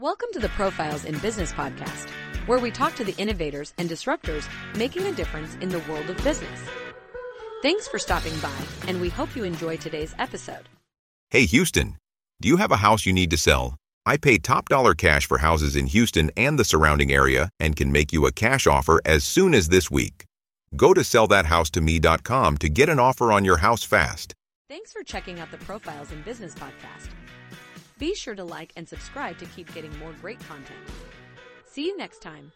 Welcome to the Profiles in Business podcast, where we talk to the innovators and disruptors making a difference in the world of business. Thanks for stopping by, and we hope you enjoy today's episode. Hey, Houston, do you have a house you need to sell? I pay top dollar cash for houses in Houston and the surrounding area and can make you a cash offer as soon as this week. Go to sellthathousetome.com to get an offer on your house fast. Thanks for checking out the Profiles in Business podcast. Be sure to like and subscribe to keep getting more great content. See you next time.